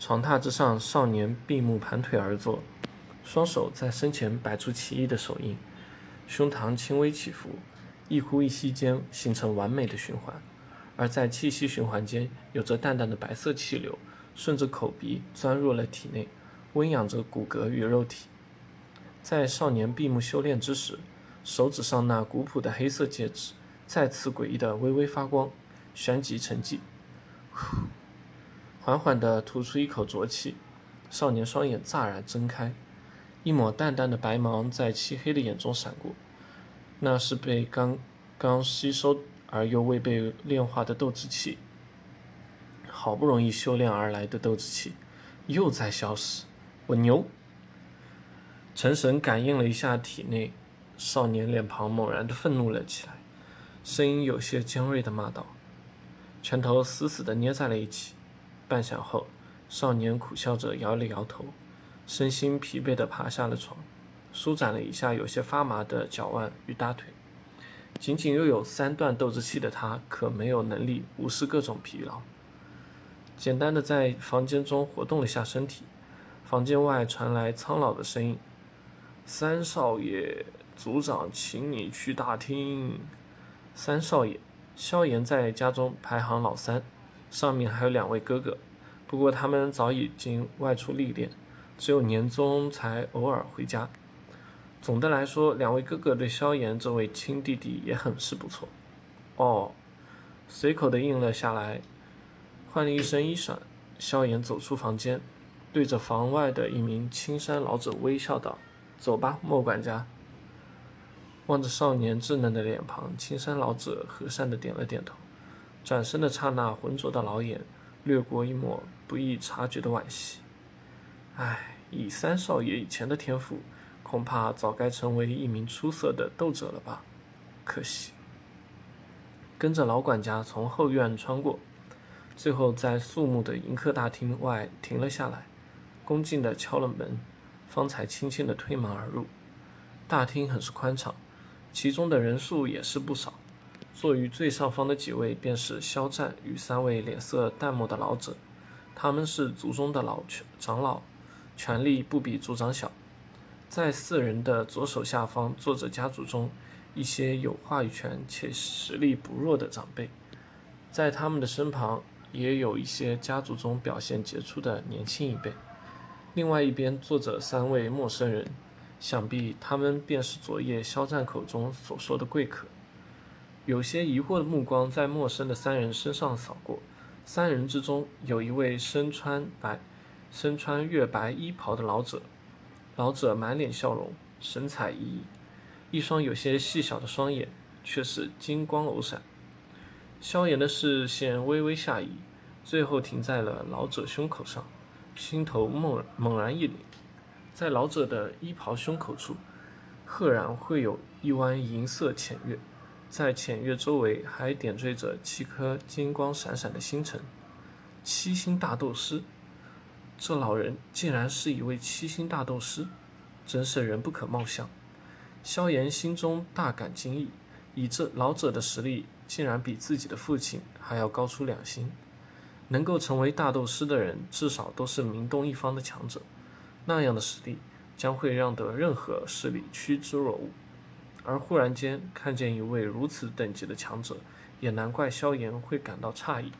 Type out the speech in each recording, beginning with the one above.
床榻之上，少年闭目盘腿而坐，双手在身前摆出奇异的手印，胸膛轻微起伏，一呼一吸间形成完美的循环。而在气息循环间，有着淡淡的白色气流，顺着口鼻钻入了体内，温养着骨骼与肉体。在少年闭目修炼之时，手指上那古朴的黑色戒指再次诡异的微微发光，旋即沉寂。缓缓地吐出一口浊气，少年双眼乍然睁开，一抹淡淡的白芒在漆黑的眼中闪过，那是被刚刚吸收。而又未被炼化的斗志气，好不容易修炼而来的斗志气，又在消失。我牛！陈神感应了一下体内，少年脸庞猛然的愤怒了起来，声音有些尖锐的骂道：“拳头死死的捏在了一起。”半晌后，少年苦笑着摇了摇头，身心疲惫的爬下了床，舒展了一下有些发麻的脚腕与大腿。仅仅拥有三段斗之气的他，可没有能力无视各种疲劳。简单的在房间中活动了下身体，房间外传来苍老的声音：“三少爷，族长请你去大厅。”三少爷，萧炎在家中排行老三，上面还有两位哥哥，不过他们早已经外出历练，只有年终才偶尔回家。总的来说，两位哥哥对萧炎这位亲弟弟也很是不错。哦，随口的应了下来，换了一身衣裳，萧炎走出房间，对着房外的一名青衫老者微笑道：“走吧，莫管家。”望着少年稚嫩的脸庞，青衫老者和善的点了点头。转身的刹那，浑浊的老眼掠过一抹不易察觉的惋惜。唉，以三少爷以前的天赋。恐怕早该成为一名出色的斗者了吧？可惜。跟着老管家从后院穿过，最后在肃穆的迎客大厅外停了下来，恭敬地敲了门，方才轻轻地推门而入。大厅很是宽敞，其中的人数也是不少。坐于最上方的几位便是肖战与三位脸色淡漠的老者，他们是族中的老长老，权力不比族长小。在四人的左手下方坐着家族中一些有话语权且实力不弱的长辈，在他们的身旁也有一些家族中表现杰出的年轻一辈。另外一边坐着三位陌生人，想必他们便是昨夜肖战口中所说的贵客。有些疑惑的目光在陌生的三人身上扫过，三人之中有一位身穿白、身穿月白衣袍的老者。老者满脸笑容，神采奕奕，一双有些细小的双眼却是金光偶闪。萧炎的视线微微下移，最后停在了老者胸口上，心头猛猛然一凛，在老者的衣袍胸口处，赫然会有一弯银色浅月，在浅月周围还点缀着七颗金光闪闪的星辰，七星大斗师。这老人竟然是一位七星大斗师，真是人不可貌相。萧炎心中大感惊异，以这老者的实力，竟然比自己的父亲还要高出两星。能够成为大斗师的人，至少都是名动一方的强者，那样的实力将会让得任何势力趋之若鹜。而忽然间看见一位如此等级的强者，也难怪萧炎会感到诧异。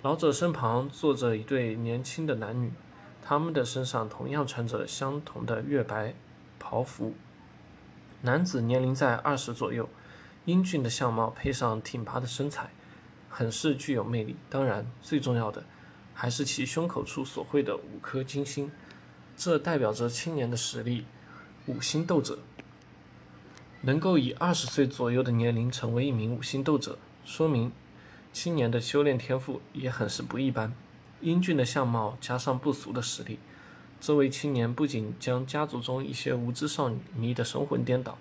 老者身旁坐着一对年轻的男女，他们的身上同样穿着相同的月白袍服。男子年龄在二十左右，英俊的相貌配上挺拔的身材，很是具有魅力。当然，最重要的还是其胸口处所绘的五颗金星，这代表着青年的实力。五星斗者能够以二十岁左右的年龄成为一名五星斗者，说明。青年的修炼天赋也很是不一般，英俊的相貌加上不俗的实力，这位青年不仅将家族中一些无知少女迷得神魂颠倒，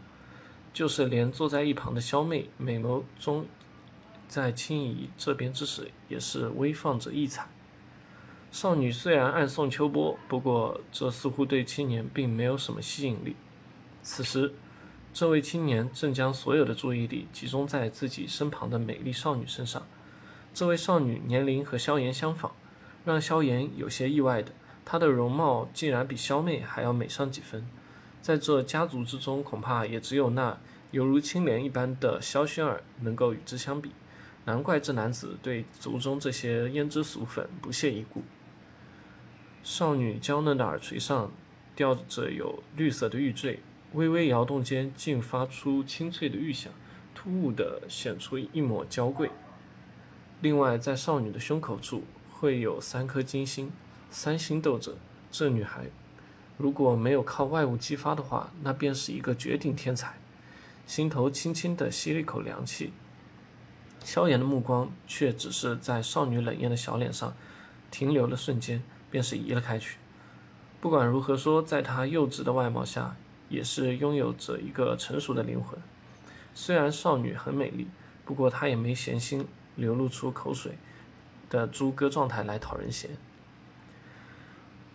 就是连坐在一旁的萧妹美眸中，在青怡这边之时也是微放着异彩。少女虽然暗送秋波，不过这似乎对青年并没有什么吸引力。此时。这位青年正将所有的注意力集中在自己身旁的美丽少女身上。这位少女年龄和萧炎相仿，让萧炎有些意外的，她的容貌竟然比萧妹还要美上几分。在这家族之中，恐怕也只有那犹如青莲一般的萧薰儿能够与之相比。难怪这男子对族中这些胭脂俗粉不屑一顾。少女娇嫩的耳垂上吊着有绿色的玉坠，微微摇动间竟发出清脆的玉响，突兀地显出一抹娇贵。另外，在少女的胸口处会有三颗金星，三星斗者。这女孩如果没有靠外物激发的话，那便是一个绝顶天才。心头轻轻地吸了一口凉气。萧炎的目光却只是在少女冷艳的小脸上停留了瞬间，便是移了开去。不管如何说，在她幼稚的外貌下，也是拥有着一个成熟的灵魂。虽然少女很美丽，不过她也没闲心流露出口水的猪哥状态来讨人嫌。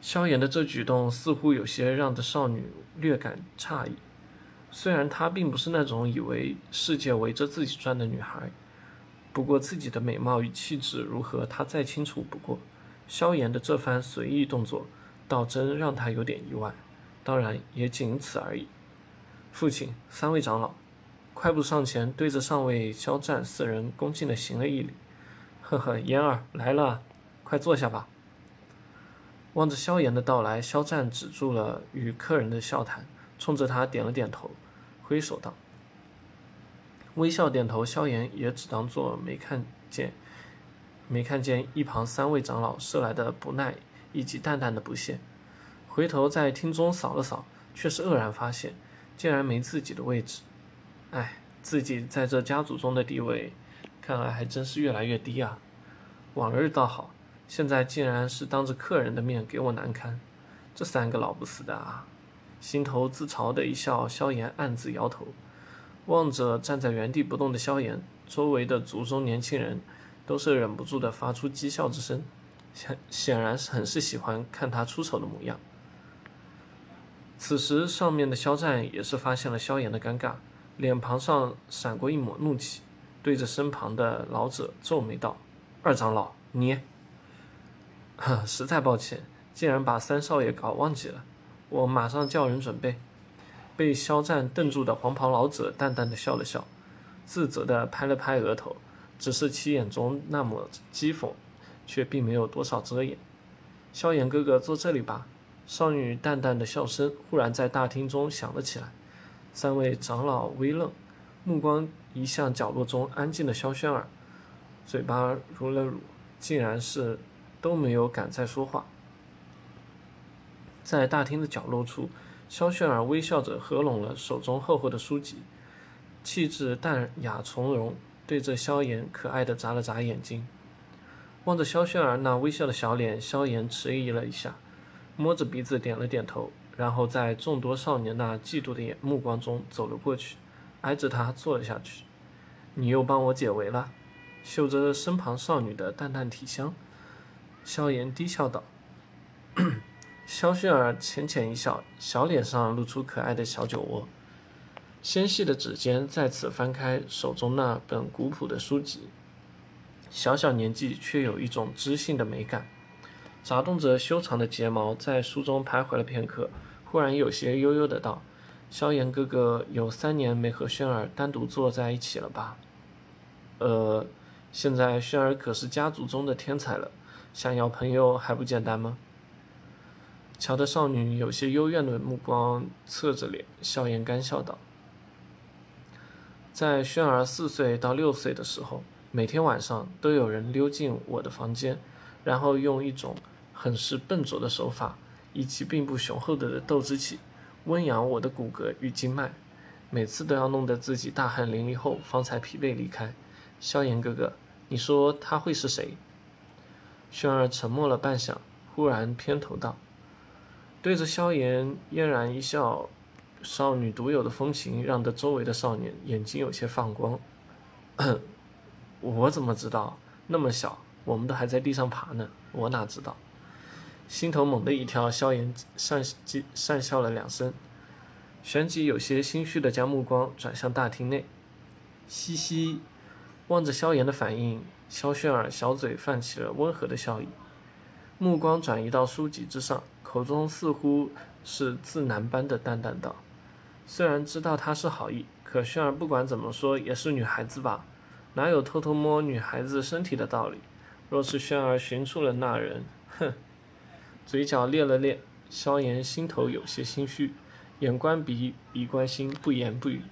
萧炎的这举动似乎有些让这少女略感诧异。虽然她并不是那种以为世界围着自己转的女孩。不过自己的美貌与气质如何，她再清楚不过。萧炎的这番随意动作，倒真让她有点意外。当然，也仅此而已。父亲，三位长老，快步上前，对着上位肖战四人恭敬地行了一礼。呵呵，嫣儿来了，快坐下吧。望着萧炎的到来，肖战止住了与客人的笑谈，冲着他点了点头，挥手道。微笑点头，萧炎也只当做没看见，没看见一旁三位长老射来的不耐以及淡淡的不屑。回头在厅中扫了扫，却是愕然发现，竟然没自己的位置。哎，自己在这家族中的地位，看来还真是越来越低啊。往日倒好，现在竟然是当着客人的面给我难堪，这三个老不死的啊！心头自嘲的一笑，萧炎暗自摇头。望着站在原地不动的萧炎，周围的族中年轻人都是忍不住的发出讥笑之声，显显然是很是喜欢看他出丑的模样。此时，上面的肖战也是发现了萧炎的尴尬，脸庞上闪过一抹怒气，对着身旁的老者皱眉道：“二长老，你…… 实在抱歉，竟然把三少爷搞忘记了，我马上叫人准备。”被肖战瞪住的黄袍老者淡淡的笑了笑，自责的拍了拍额头，只是其眼中那抹讥讽，却并没有多少遮掩。萧炎哥哥坐这里吧。少女淡淡的笑声忽然在大厅中响了起来。三位长老微愣，目光移向角落中安静的萧轩儿，嘴巴如了乳，竟然是都没有敢再说话。在大厅的角落处。萧炫儿微笑着合拢了手中厚厚的书籍，气质淡雅从容，对着萧炎可爱的眨了眨眼睛。望着萧炫儿那微笑的小脸，萧炎迟疑了一下，摸着鼻子点了点头，然后在众多少年那嫉妒的眼目光中走了过去，挨着他坐了下去。你又帮我解围了，嗅着身旁少女的淡淡体香，萧炎低笑道。萧薰儿浅浅一笑，小脸上露出可爱的小酒窝，纤细的指尖再次翻开手中那本古朴的书籍，小小年纪却有一种知性的美感，眨动着修长的睫毛，在书中徘徊了片刻，忽然有些悠悠的道：“萧炎哥哥有三年没和薰儿单独坐在一起了吧？”“呃，现在薰儿可是家族中的天才了，想要朋友还不简单吗？”瞧得少女有些幽怨的目光侧着脸，笑颜干笑道：“在轩儿四岁到六岁的时候，每天晚上都有人溜进我的房间，然后用一种很是笨拙的手法，以及并不雄厚的斗之气，温养我的骨骼与经脉，每次都要弄得自己大汗淋漓后，方才疲惫离开。萧炎哥哥，你说他会是谁？”轩儿沉默了半晌，忽然偏头道。对着萧炎嫣然一笑，少女独有的风情让得周围的少年眼睛有些放光。我怎么知道？那么小，我们都还在地上爬呢，我哪知道？心头猛地一跳，萧炎讪讪笑了两声，旋即有些心虚的将目光转向大厅内。嘻嘻，望着萧炎的反应，萧炫儿小嘴泛起了温和的笑意。目光转移到书籍之上，口中似乎是自难般的淡淡道：“虽然知道他是好意，可轩儿不管怎么说也是女孩子吧，哪有偷偷摸女孩子身体的道理？若是轩儿寻出了那人，哼！”嘴角咧了咧，萧炎心头有些心虚，眼观鼻，鼻观心，不言不语。